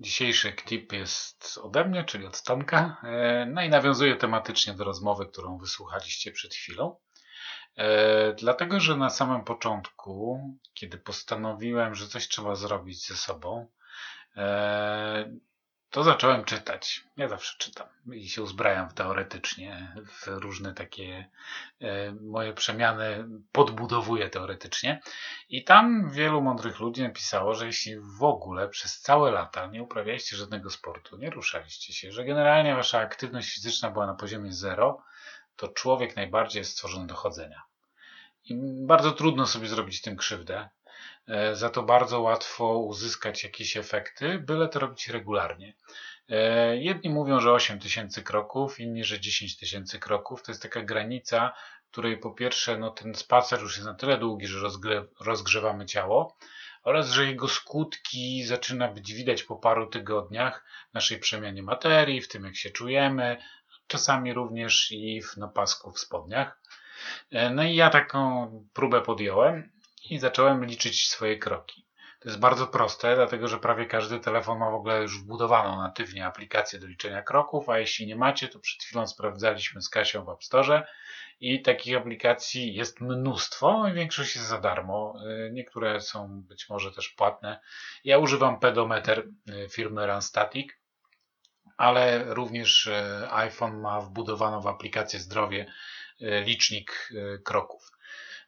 Dzisiejszy klip jest ode mnie, czyli od Tomka. E, no i nawiązuje tematycznie do rozmowy, którą wysłuchaliście przed chwilą. E, dlatego, że na samym początku, kiedy postanowiłem, że coś trzeba zrobić ze sobą, e, to zacząłem czytać. Ja zawsze czytam i się uzbrajam teoretycznie, w różne takie e, moje przemiany podbudowuję teoretycznie. I tam wielu mądrych ludzi napisało, że jeśli w ogóle przez całe lata nie uprawialiście żadnego sportu, nie ruszaliście się, że generalnie wasza aktywność fizyczna była na poziomie zero, to człowiek najbardziej jest stworzony do chodzenia. I bardzo trudno sobie zrobić tym krzywdę. E, za to bardzo łatwo uzyskać jakieś efekty, byle to robić regularnie. E, jedni mówią, że 8 tysięcy kroków, inni, że 10 tysięcy kroków. To jest taka granica, której po pierwsze no, ten spacer już jest na tyle długi, że rozgrzewamy ciało oraz, że jego skutki zaczyna być widać po paru tygodniach naszej przemianie materii, w tym jak się czujemy, czasami również i w napasku w spodniach. E, no i ja taką próbę podjąłem i zacząłem liczyć swoje kroki. To jest bardzo proste, dlatego że prawie każdy telefon ma w ogóle już wbudowaną natywnie aplikację do liczenia kroków, a jeśli nie macie, to przed chwilą sprawdzaliśmy z Kasią w App Store i takich aplikacji jest mnóstwo, większość jest za darmo, y, niektóre są być może też płatne. Ja używam pedometer y, firmy Runstatic, ale również y, iPhone ma wbudowaną w aplikację zdrowie licznik kroków.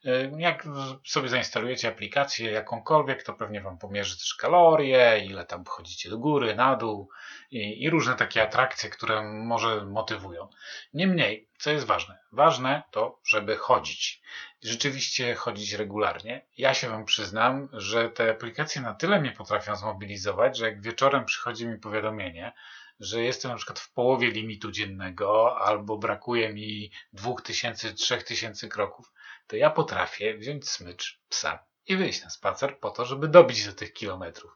E, jak sobie zainstalujecie aplikację jakąkolwiek, to pewnie Wam pomierzy też kalorie, ile tam chodzicie do góry, na dół i, i różne takie atrakcje, które może motywują. Niemniej, co jest ważne? Ważne to, żeby chodzić. Rzeczywiście chodzić regularnie. Ja się Wam przyznam, że te aplikacje na tyle mnie potrafią zmobilizować, że jak wieczorem przychodzi mi powiadomienie, że jestem na przykład w połowie limitu dziennego albo brakuje mi 2000, 3000 kroków, to ja potrafię wziąć smycz psa i wyjść na spacer po to, żeby dobić do tych kilometrów.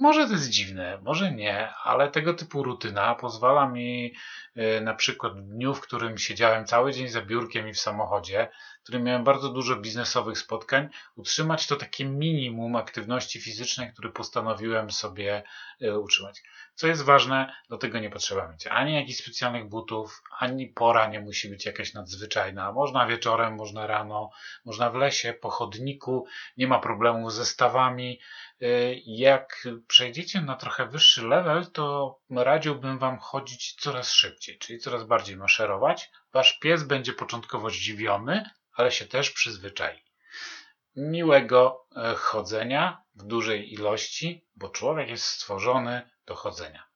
Może to jest dziwne, może nie, ale tego typu rutyna pozwala mi y, na przykład w dniu, w którym siedziałem cały dzień za biurkiem i w samochodzie, w którym miałem bardzo dużo biznesowych spotkań, utrzymać to takie minimum aktywności fizycznej, które postanowiłem sobie y, utrzymać. Co jest ważne, do tego nie potrzeba mieć ani jakichś specjalnych butów, ani pora nie musi być jakaś nadzwyczajna. Można wieczorem, można rano, można w lesie, po chodniku, nie ma problemu ze stawami. Y, jak przejdziecie na trochę wyższy level, to radziłbym Wam chodzić coraz szybciej, czyli coraz bardziej maszerować. Wasz pies będzie początkowo zdziwiony, ale się też przyzwyczai. Miłego e, chodzenia w dużej ilości, bo człowiek jest stworzony do chodzenia.